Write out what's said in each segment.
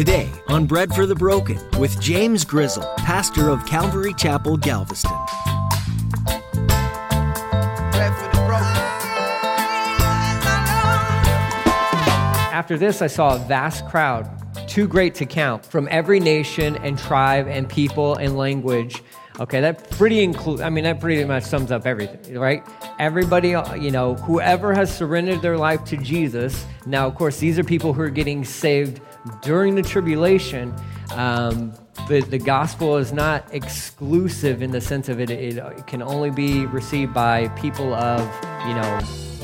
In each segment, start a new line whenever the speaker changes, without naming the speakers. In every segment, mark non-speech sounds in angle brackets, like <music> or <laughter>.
Today on Bread for the Broken with James Grizzle, pastor of Calvary Chapel, Galveston.
After this, I saw a vast crowd, too great to count, from every nation and tribe and people and language. Okay, that pretty include. I mean, that pretty much sums up everything, right? Everybody, uh, you know, whoever has surrendered their life to Jesus. Now, of course, these are people who are getting saved during the tribulation. Um, but the gospel is not exclusive in the sense of it, it can only be received by people of, you know,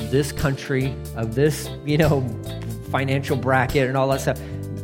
this country, of this, you know, financial bracket and all that stuff.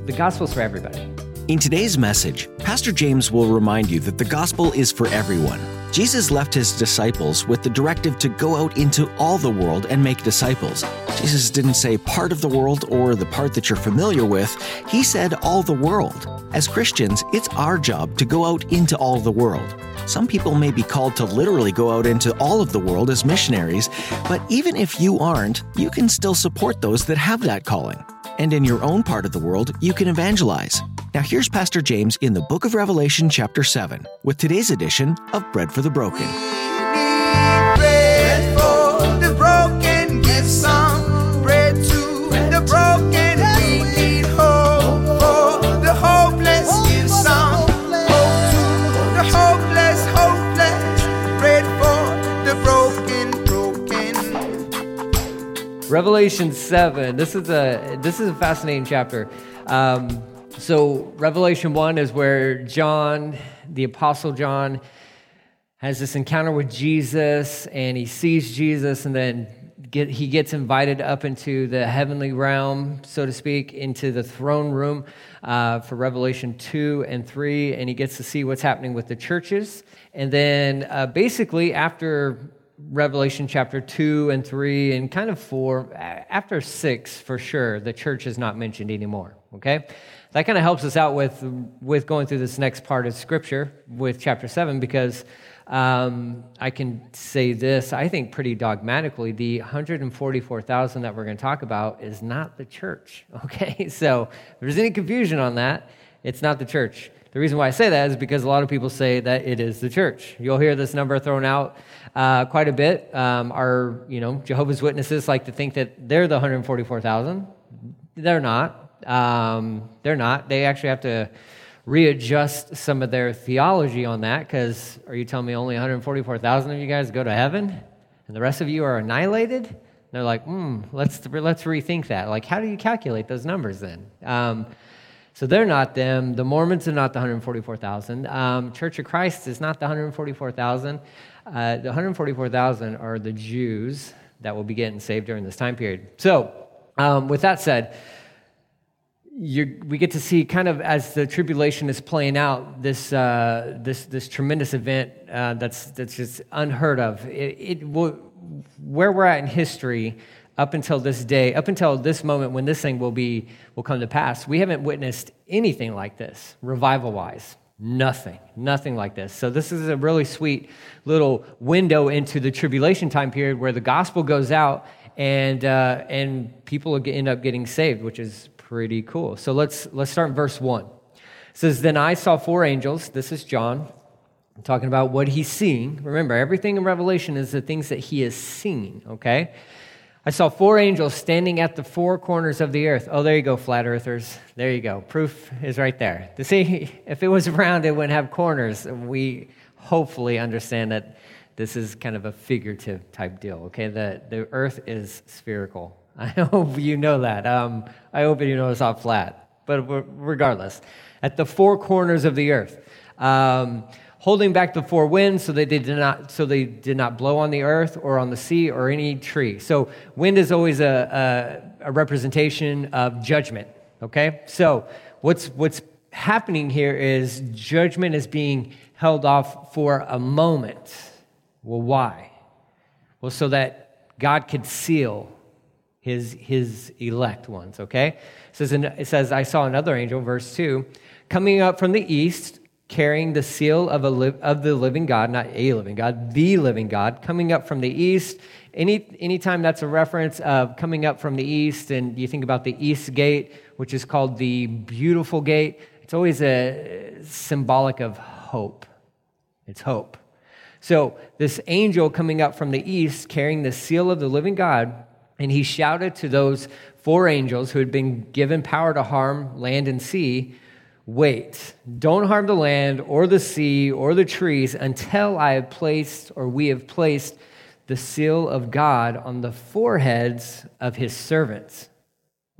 The gospel's for everybody.
In today's message, Pastor James will remind you that the gospel is for everyone. Jesus left his disciples with the directive to go out into all the world and make disciples. Jesus didn't say part of the world or the part that you're familiar with, he said all the world. As Christians, it's our job to go out into all the world. Some people may be called to literally go out into all of the world as missionaries, but even if you aren't, you can still support those that have that calling. And in your own part of the world, you can evangelize. Now, here's Pastor James in the book of Revelation, chapter 7, with today's edition of Bread for the Broken.
Bread for the broken, give some bread to the broken. We need hope for the hopeless, give some hope to the hopeless, hopeless. Bread for the broken, broken.
Revelation 7. This is a this is a fascinating chapter. Um, so Revelation 1 is where John, the apostle John, has this encounter with Jesus and he sees Jesus and then get, he gets invited up into the heavenly realm, so to speak, into the throne room uh, for Revelation 2 and 3, and he gets to see what's happening with the churches. And then uh, basically, after Revelation chapter 2 and 3 and kind of 4, after 6 for sure, the church is not mentioned anymore, okay? That kind of helps us out with, with going through this next part of Scripture with chapter 7 because um, I can say this, I think pretty dogmatically, the 144,000 that we're going to talk about is not the church, <laughs> okay? So if there's any confusion on that, it's not the church. The reason why I say that is because a lot of people say that it is the church. You'll hear this number thrown out uh, quite a bit. Um, our, you know, Jehovah's Witnesses like to think that they're the 144,000. They're not. Um, they're not. They actually have to readjust some of their theology on that because are you telling me only 144,000 of you guys go to heaven and the rest of you are annihilated? And they're like, hmm, let's, let's rethink that. Like, how do you calculate those numbers then? Um, so they're not them. The Mormons are not the 144,000. Um, Church of Christ is not the 144,000. Uh, the 144,000 are the Jews that will be getting saved during this time period. So, um, with that said, we get to see kind of as the tribulation is playing out this uh, this this tremendous event uh, that's that's just unheard of. It, it where we're at in history up until this day, up until this moment when this thing will be will come to pass, we haven't witnessed anything like this revival wise. Nothing, nothing like this. So, this is a really sweet little window into the tribulation time period where the gospel goes out and, uh, and people end up getting saved, which is pretty cool. So let's let's start in verse 1. It says, Then I saw four angels. This is John talking about what he's seeing. Remember, everything in Revelation is the things that he is seeing, okay? I saw four angels standing at the four corners of the earth. Oh, there you go, flat earthers. There you go. Proof is right there. To <laughs> see, if it was round, it wouldn't have corners. We hopefully understand that this is kind of a figurative type deal, okay? The, the earth is spherical. <laughs> I hope you know that. Um, I hope you know it's not flat. But regardless, at the four corners of the earth, um, holding back the four winds so they did not so they did not blow on the earth or on the sea or any tree. So wind is always a, a, a representation of judgment. Okay, so what's what's happening here is judgment is being held off for a moment. Well, why? Well, so that God could seal his, his elect ones, okay? It says, it says, I saw another angel, verse 2, coming up from the east, carrying the seal of, a li- of the living God, not a living God, the living God, coming up from the east, any anytime that's a reference of coming up from the east, and you think about the east gate, which is called the beautiful gate, it's always a symbolic of hope. It's hope. So this angel coming up from the east, carrying the seal of the living God, and he shouted to those four angels who had been given power to harm land and sea Wait, don't harm the land or the sea or the trees until I have placed or we have placed the seal of God on the foreheads of his servants.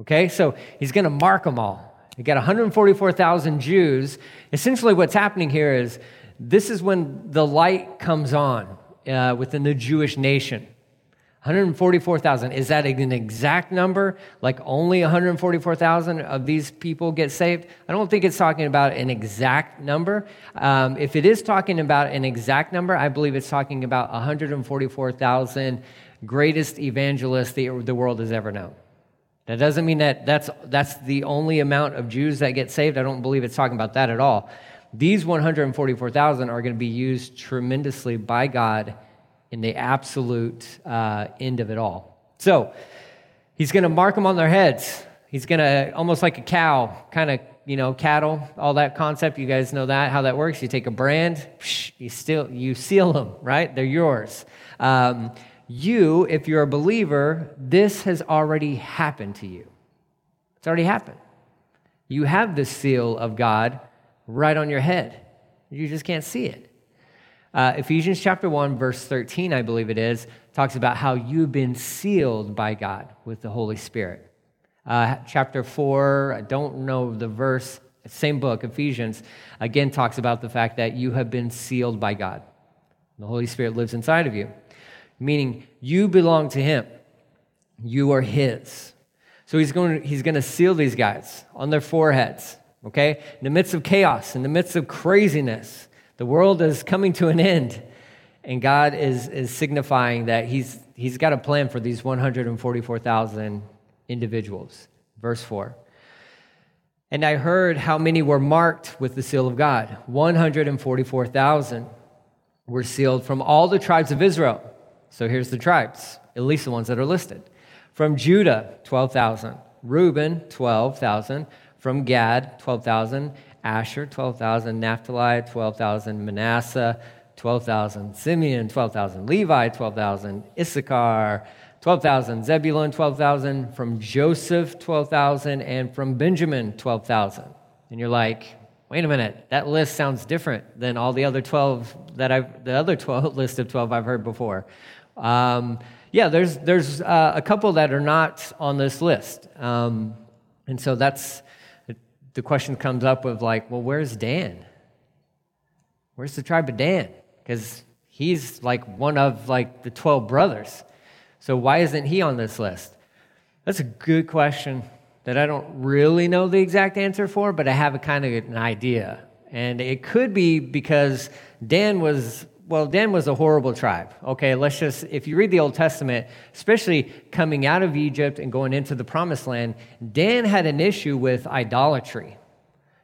Okay, so he's going to mark them all. You got 144,000 Jews. Essentially, what's happening here is this is when the light comes on uh, within the Jewish nation. 144,000. Is that an exact number? Like only 144,000 of these people get saved? I don't think it's talking about an exact number. Um, if it is talking about an exact number, I believe it's talking about 144,000 greatest evangelists the, the world has ever known. That doesn't mean that that's, that's the only amount of Jews that get saved. I don't believe it's talking about that at all. These 144,000 are going to be used tremendously by God in the absolute uh, end of it all. So he's going to mark them on their heads. He's going to, almost like a cow, kind of, you know, cattle, all that concept. You guys know that, how that works. You take a brand, you, still, you seal them, right? They're yours. Um, you, if you're a believer, this has already happened to you. It's already happened. You have the seal of God right on your head. You just can't see it. Uh, Ephesians chapter 1, verse 13, I believe it is, talks about how you've been sealed by God with the Holy Spirit. Uh, chapter 4, I don't know the verse, same book, Ephesians, again talks about the fact that you have been sealed by God. The Holy Spirit lives inside of you, meaning you belong to Him. You are His. So he's going, to, he's going to seal these guys on their foreheads, okay? In the midst of chaos, in the midst of craziness, the world is coming to an end, and God is, is signifying that he's, he's got a plan for these 144,000 individuals. Verse 4. And I heard how many were marked with the seal of God 144,000 were sealed from all the tribes of Israel. So here's the tribes, at least the ones that are listed. From Judah, 12,000. Reuben, 12,000. From Gad, 12,000. Asher, 12,000, Naphtali, 12,000, Manasseh, 12,000, Simeon, 12,000, Levi, 12,000, Issachar, 12,000, Zebulun, 12,000, from Joseph, 12,000, and from Benjamin, 12,000. And you're like, wait a minute, that list sounds different than all the other 12 that I've, the other 12 <laughs> list of 12 I've heard before. Um, yeah, there's, there's uh, a couple that are not on this list. Um, and so that's, the question comes up of like, well, where's Dan? Where's the tribe of Dan? Because he's like one of like the 12 brothers. So why isn't he on this list? That's a good question that I don't really know the exact answer for, but I have a kind of an idea. And it could be because Dan was well, Dan was a horrible tribe. Okay, let's just, if you read the Old Testament, especially coming out of Egypt and going into the promised land, Dan had an issue with idolatry.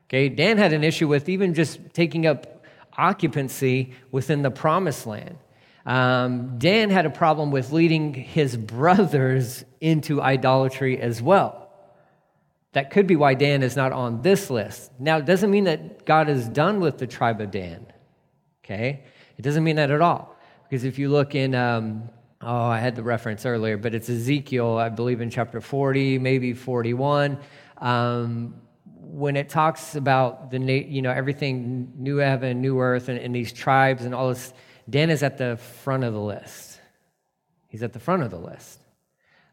Okay, Dan had an issue with even just taking up occupancy within the promised land. Um, Dan had a problem with leading his brothers into idolatry as well. That could be why Dan is not on this list. Now, it doesn't mean that God is done with the tribe of Dan. Okay? It doesn't mean that at all. Because if you look in, um, oh, I had the reference earlier, but it's Ezekiel, I believe in chapter 40, maybe 41. Um, when it talks about the you know everything new heaven new earth and, and, these tribes and all this dan is at the front of the list he's at the front of the list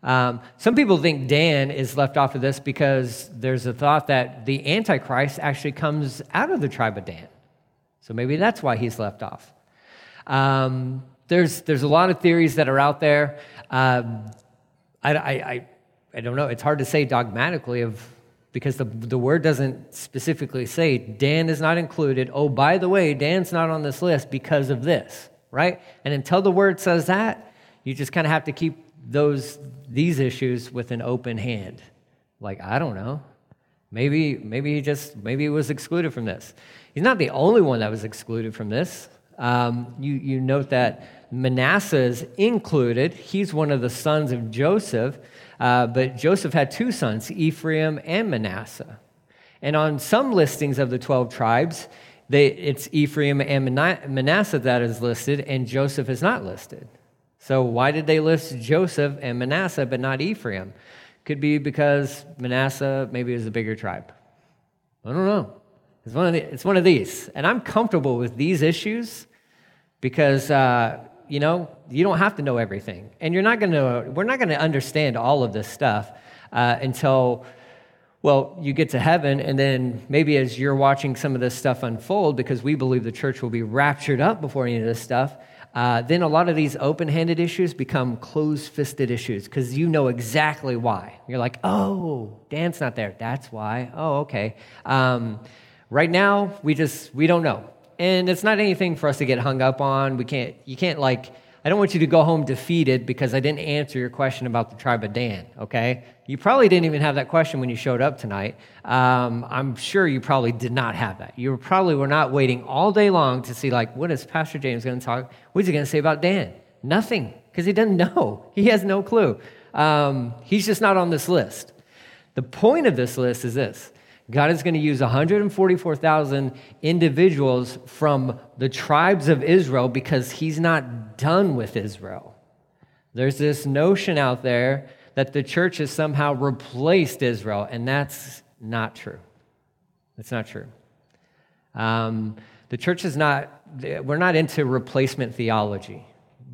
um, some people think dan is left off of this because there's a thought that the antichrist actually comes out of the tribe of dan so maybe that's why he's left off um, there's, there's a lot of theories that are out there. Um, I, I, I, I don't know. It's hard to say dogmatically of because the, the word doesn't specifically say Dan is not included. Oh, by the way, Dan's not on this list because of this, right? And until the word says that, you just kind of have to keep those these issues with an open hand. Like, I don't know. Maybe, maybe he just maybe he was excluded from this. He's not the only one that was excluded from this. Um, you, you note that Manasseh is included. He's one of the sons of Joseph, uh, but Joseph had two sons, Ephraim and Manasseh. And on some listings of the 12 tribes, they, it's Ephraim and Manasseh that is listed, and Joseph is not listed. So, why did they list Joseph and Manasseh but not Ephraim? Could be because Manasseh maybe is a bigger tribe. I don't know. It's one of, the, it's one of these. And I'm comfortable with these issues because, uh, you know, you don't have to know everything. And you're not going to, we're not going to understand all of this stuff uh, until well, you get to heaven, and then maybe as you're watching some of this stuff unfold, because we believe the church will be raptured up before any of this stuff, uh, then a lot of these open handed issues become closed fisted issues because you know exactly why. You're like, oh, Dan's not there. That's why. Oh, okay. Um, right now, we just, we don't know. And it's not anything for us to get hung up on. We can't, you can't like, I don't want you to go home defeated because I didn't answer your question about the tribe of Dan, okay? You probably didn't even have that question when you showed up tonight. Um, I'm sure you probably did not have that. You probably were not waiting all day long to see, like, what is Pastor James going to talk? What is he going to say about Dan? Nothing, because he doesn't <laughs> know. He has no clue. Um, he's just not on this list. The point of this list is this God is going to use 144,000 individuals from the tribes of Israel because he's not done with Israel. There's this notion out there that the church has somehow replaced Israel, and that's not true. That's not true. Um, the church is not, we're not into replacement theology,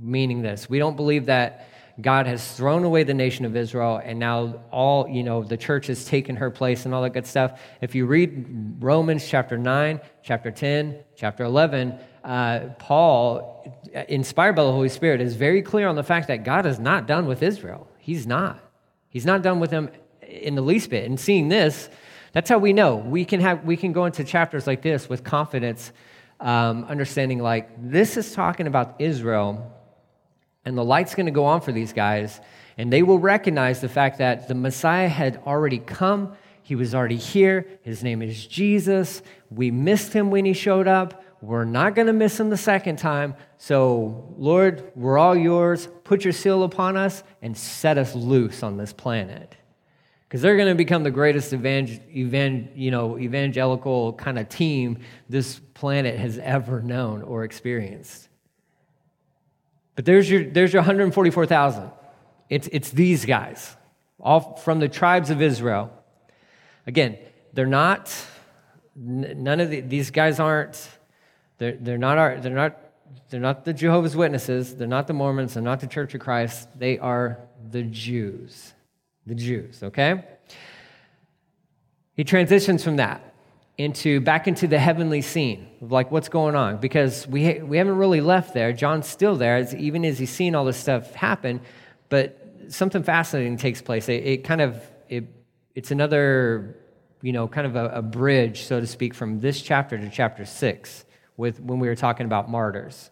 meaning this. We don't believe that God has thrown away the nation of Israel, and now all, you know, the church has taken her place and all that good stuff. If you read Romans chapter 9, chapter 10, chapter 11, uh, Paul, inspired by the Holy Spirit, is very clear on the fact that God is not done with Israel. He's not. He's not done with them in the least bit. And seeing this, that's how we know. We can, have, we can go into chapters like this with confidence, um, understanding like this is talking about Israel and the light's going to go on for these guys, and they will recognize the fact that the Messiah had already come. He was already here. His name is Jesus. We missed him when he showed up. We're not going to miss him the second time. So, Lord, we're all yours. Put your seal upon us and set us loose on this planet. Because they're going to become the greatest evangel- evan- you know, evangelical kind of team this planet has ever known or experienced. But there's your, there's your 144,000. It's, it's these guys, all from the tribes of Israel. Again, they're not, none of the, these guys aren't, they're, they're, not our, they're, not, they're not the Jehovah's Witnesses, they're not the Mormons, they're not the Church of Christ, they are the Jews. The Jews, okay? He transitions from that into back into the heavenly scene like what's going on? Because we, we haven't really left there. John's still there. As, even as he's seen all this stuff happen but something fascinating takes place. It, it kind of it, it's another you know kind of a, a, bridge so to speak from this chapter to chapter 6 with when we were talking about martyrs.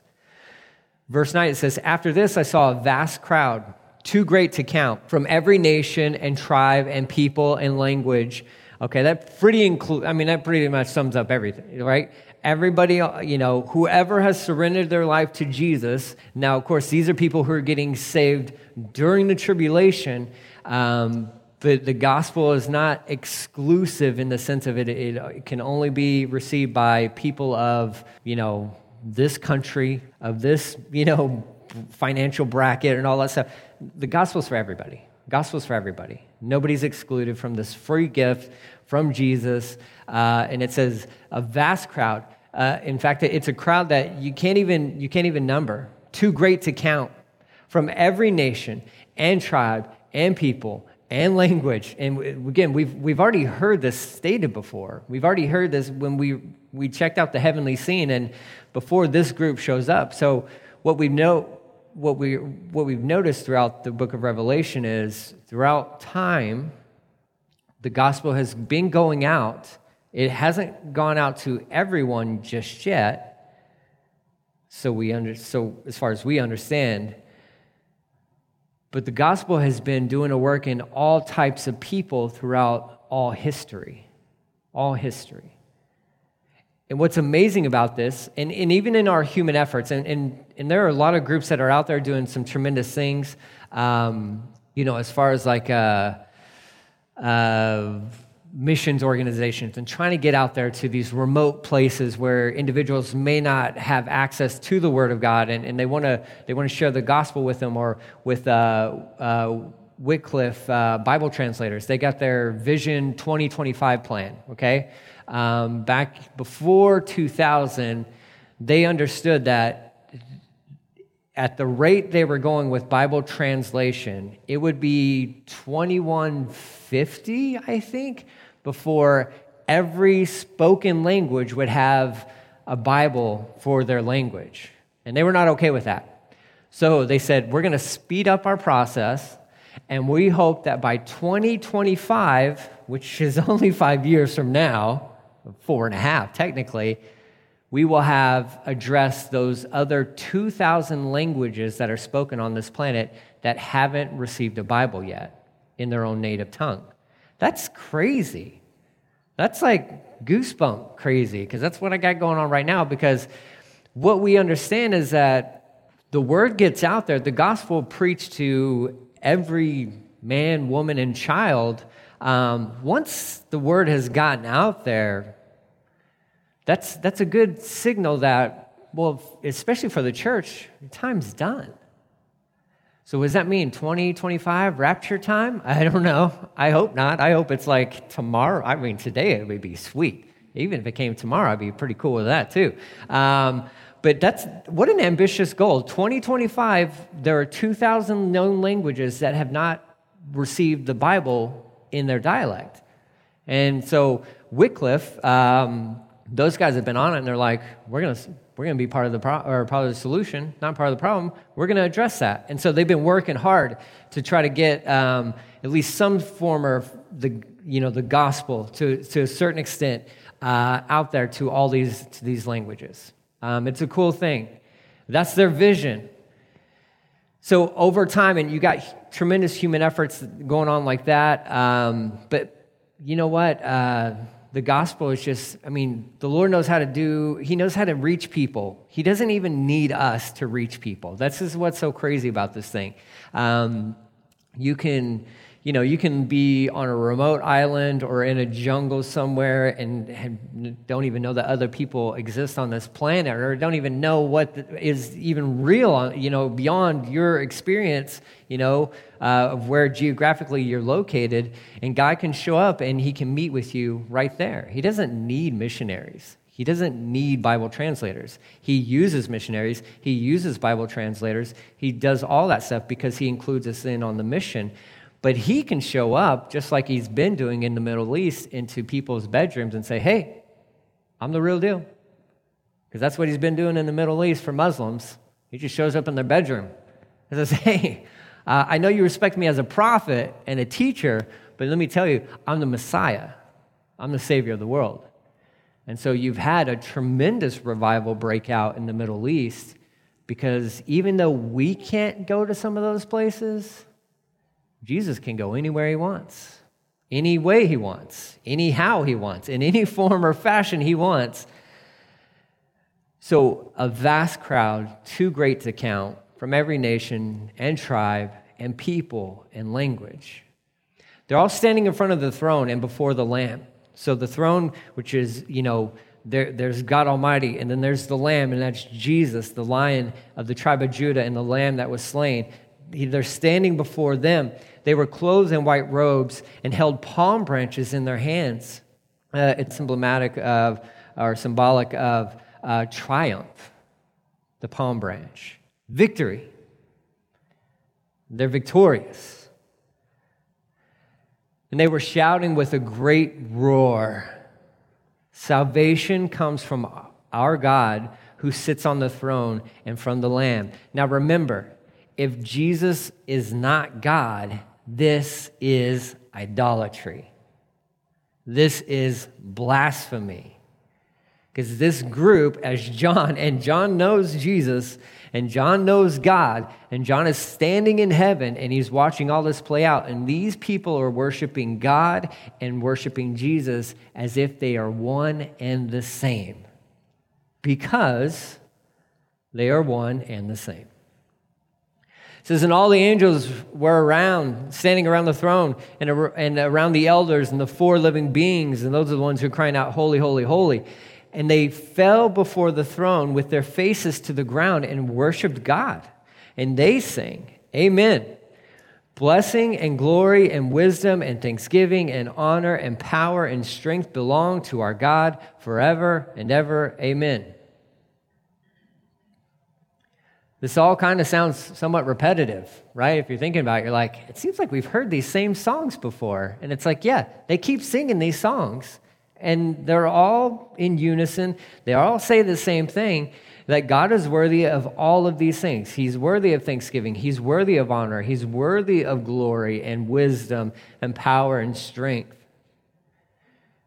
Verse 9 it says after this i saw a vast crowd too great to count from every nation and tribe and people and language Okay, that pretty include. I mean, that pretty much sums up everything, right? Everybody, you know, whoever has surrendered their life to Jesus. Now, of course, these are people who are getting saved during the tribulation. Um, but the gospel is not exclusive in the sense of it, it can only be received by people of, you know, this country, of this, you know, financial bracket and all that stuff. The gospel's for everybody. Gospel's for everybody. Nobody's excluded from this free gift from Jesus. Uh, and it says a vast crowd. Uh, in fact, it's a crowd that you can't even you can't even number. Too great to count. From every nation and tribe and people and language. And again, we've, we've already heard this stated before. We've already heard this when we, we checked out the heavenly scene and before this group shows up. So, what we know, what, we, what we've noticed throughout the book of Revelation is throughout time, the gospel has been going out. It hasn't gone out to everyone just yet. So we under, so as far as we understand, but the gospel has been doing a work in all types of people throughout all history. All history. And what's amazing about this, and, and even in our human efforts, and, and, and there are a lot of groups that are out there doing some tremendous things, um, you know, as far as like uh, uh, missions organizations and trying to get out there to these remote places where individuals may not have access to the Word of God and, and they want to they want to share the gospel with them or with uh, uh, Wycliffe uh, Bible translators. They got their Vision 2025 plan, okay? Um, back before 2000, they understood that at the rate they were going with Bible translation, it would be 2150, I think, before every spoken language would have a Bible for their language. And they were not okay with that. So they said, we're going to speed up our process, and we hope that by 2025, which is <laughs> only five years from now, four and a half technically, we will have addressed those other 2,000 languages that are spoken on this planet that haven't received a Bible yet in their own native tongue. That's crazy. That's like goosebump crazy, because that's what I got going on right now. Because what we understand is that the word gets out there, the gospel preached to every man, woman, and child. Um, once the word has gotten out there, that's, that's a good signal that, well, especially for the church, time's done. So, does that mean 2025 rapture time? <laughs> I don't know. I hope not. I hope it's like tomorrow. I mean, today it would be sweet. Even if it came tomorrow, I'd be pretty cool with that too. Um, but that's what an ambitious goal. 2025, there are 2,000 known languages that have not received the Bible in their dialect. And so Wycliffe, um, those guys have been on it and they're like, we're going to we're going to be part of the pro- or part of the solution, not part of the problem. We're going to address that. And so they've been working hard to try to get um, at least some form of the you know the gospel to to a certain extent uh, out there to all these to these languages. Um, it's a cool thing. That's their vision. So over time, and you got tremendous human efforts going on like that. Um, but you know what? Uh, the gospel is just, I mean, the Lord knows how to do, He knows how to reach people. He doesn't even need us to reach people. That's just what's so crazy about this thing. Um, you can, you know, you can be on a remote island or in a jungle somewhere and don't even know that other people exist on this planet or don't even know what is even real, you know, beyond your experience, you know, uh, of where geographically you're located. And God can show up and he can meet with you right there. He doesn't need missionaries. He doesn't need Bible translators. He uses missionaries, he uses Bible translators, he does all that stuff because he includes us in on the mission. But he can show up, just like he's been doing in the Middle East, into people's bedrooms and say, hey, I'm the real deal. Because that's what he's been doing in the Middle East for Muslims. He just shows up in their bedroom and says, <laughs> hey, uh, I know you respect me as a prophet and a teacher, but let me tell you, I'm the Messiah. I'm the Savior of the world. And so you've had a tremendous revival breakout in the Middle East because even though we can't go to some of those places, Jesus can go anywhere he wants, any way he wants, anyhow he wants, in any <laughs> form or fashion he wants. So, a vast crowd, too great to count, from every nation and tribe and people and language. They're all standing in front of the throne and before the Lamb. So, the throne, which is, you know, there, there's God Almighty, and then there's the Lamb, and that's Jesus, the lion of the tribe of Judah, and the Lamb that was slain. They're standing before them. They were clothed in white robes and held palm branches in their hands. Uh, it's emblematic of, or symbolic of uh, triumph, the palm branch, victory. They're victorious. And they were shouting with a great roar Salvation comes from our God who sits on the throne and from the Lamb. Now remember, if Jesus is not God, this is idolatry. This is blasphemy. Because this group, as John, and John knows Jesus, and John knows God, and John is standing in heaven and he's watching all this play out. And these people are worshiping God and worshiping Jesus as if they are one and the same. because they are one and the same. It says, and all the angels were around, standing around the throne and, and around the elders and the four living beings, and those are the ones who are crying out, Holy, holy, holy. And they fell before the throne with their faces to the ground and worshiped God. And they sang, Amen. Blessing and glory and wisdom and thanksgiving and honor and power and strength belong to our God forever and ever. Amen. This all kind of sounds somewhat repetitive, right? If you're thinking about it, you're like, it seems like we've heard these same songs before. And it's like, yeah, they keep singing these songs, and they're all in unison. They all say the same thing that God is worthy of all of these things. He's worthy of thanksgiving, He's worthy of honor, He's worthy of glory and wisdom and power and strength.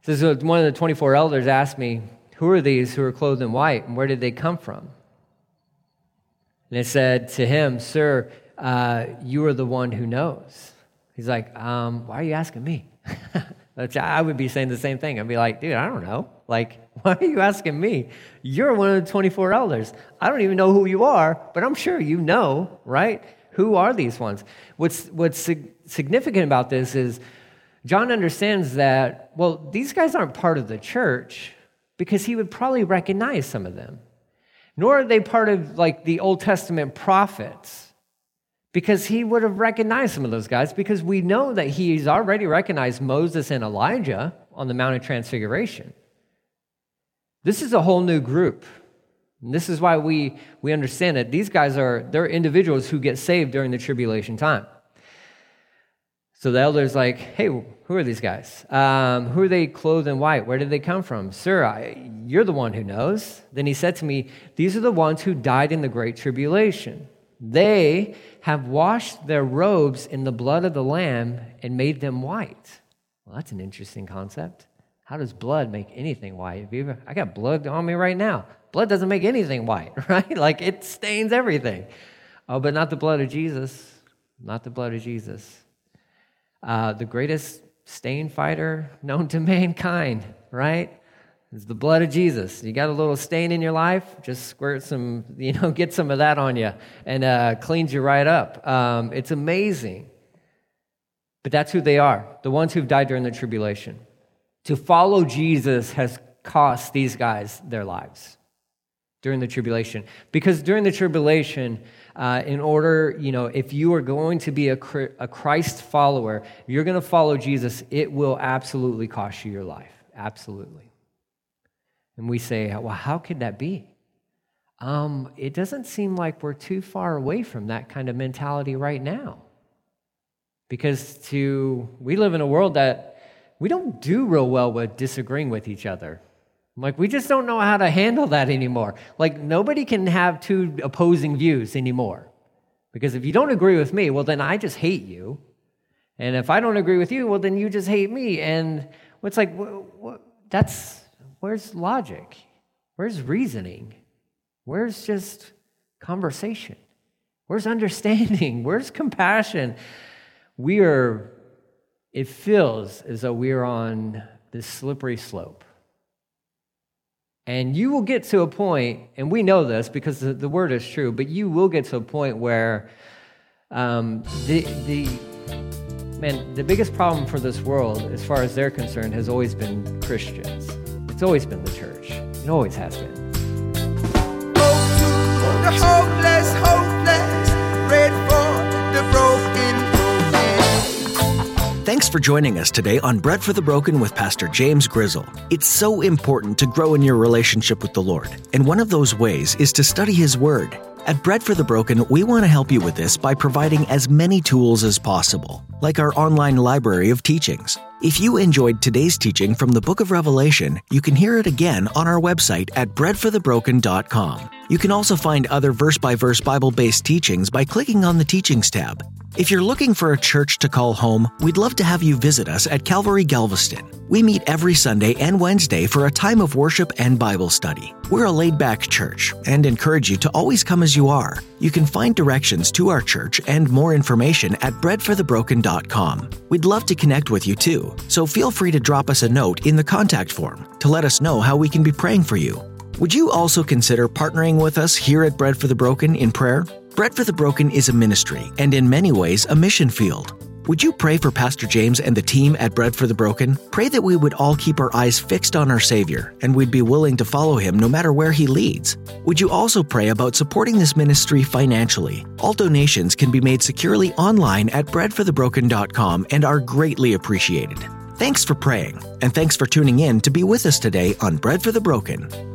This is one of the 24 elders asked me, Who are these who are clothed in white, and where did they come from? And it said to him, Sir, uh, you are the one who knows. He's like, um, Why are you asking me? <laughs> I would be saying the same thing. I'd be like, Dude, I don't know. Like, <laughs> why are you asking me? You're one of the 24 elders. I don't even know who you are, but I'm sure you know, right? Who are these ones? What's, what's significant about this is John understands that, well, these guys aren't part of the church because he would probably recognize some of them nor are they part of like the Old Testament prophets because he would have recognized some of those guys because we know that he's already recognized Moses and Elijah on the Mount of Transfiguration. This is a whole new group. And this is why we, we understand that these guys are they're individuals who get saved during the tribulation time. So the elder's like, hey, who are these guys? Um, who are they clothed in white? Where did they come from? Sir, I, you're the one who knows. Then he said to me, These are the ones who died in the great tribulation. They have washed their robes in the blood of the Lamb and made them white. Well, that's an interesting concept. How does blood make anything white? Ever, I got blood on me right now. Blood doesn't make anything white, <laughs> right? Like it stains everything. Oh, but not the blood of Jesus. Not the blood of Jesus uh, the greatest stain fighter known to <laughs> mankind, right? It's the blood of Jesus. You got a little stain in your life, just squirt some, <laughs> you know, get some of that on you and uh, cleans you right up. Um, it's amazing. But that's who they are, the ones who've died during the tribulation. To follow Jesus has cost these guys their lives during the tribulation. Because during the tribulation, uh, in order, you know, if you are going to be a, a Christ follower, you're going to follow Jesus, it will absolutely cost you your life. Absolutely. And we say, well, how could that be? Um, it doesn't seem like we're too far away from that kind of mentality right now. Because to we live in a world that we don't do real well with disagreeing with each other. Like, we just don't know how to handle that anymore. Like, nobody can have two opposing views anymore. Because if you don't agree with me, well, then I just hate you. And if I don't agree with you, well, then you just hate me. And it's like, what, what, that's where's logic? Where's reasoning? Where's just conversation? Where's understanding? <laughs> Where's compassion? We are, it feels as though we are on this slippery slope and you will get to a point, and we know this because the, the word is true, but you will get to a point where um, the, the, man, the biggest problem for this world, as far as they're concerned, has always been Christians. It's always been the church. It always has been.
the
Thanks for joining us today on Bread for the Broken with Pastor James Grizzle. It's so important to grow in your relationship with the Lord, and one of those ways is to study His Word. At Bread for the Broken, we want to help you with this by providing as many tools as possible, like our online library of teachings. If you enjoyed today's teaching from the book of Revelation, you can hear it again on our website at breadforthebroken.com. You can also find other verse by verse Bible based teachings by clicking on the Teachings tab. If you're looking for a church to call home, we'd love to have you visit us at Calvary Galveston. We meet every Sunday and Wednesday for a time of worship and Bible study. We're a laid back church and encourage you to always come as you are. You can find directions to our church and more information at breadforthebroken.com. We'd love to connect with you too, so feel free to drop us a note in the contact form to let us know how we can be praying for you. Would you also consider partnering with us here at Bread for the Broken in prayer? Bread for the Broken is a ministry and in many ways a mission field. Would you pray for Pastor James and the team at Bread for the Broken? Pray that we would all keep our eyes fixed on our Savior and we'd be willing to follow him no matter where he leads. Would you also pray about supporting this ministry financially? All donations can be made securely online at breadforthebroken.com and are greatly appreciated. Thanks for praying, and thanks for tuning in to be with us today on Bread for the Broken.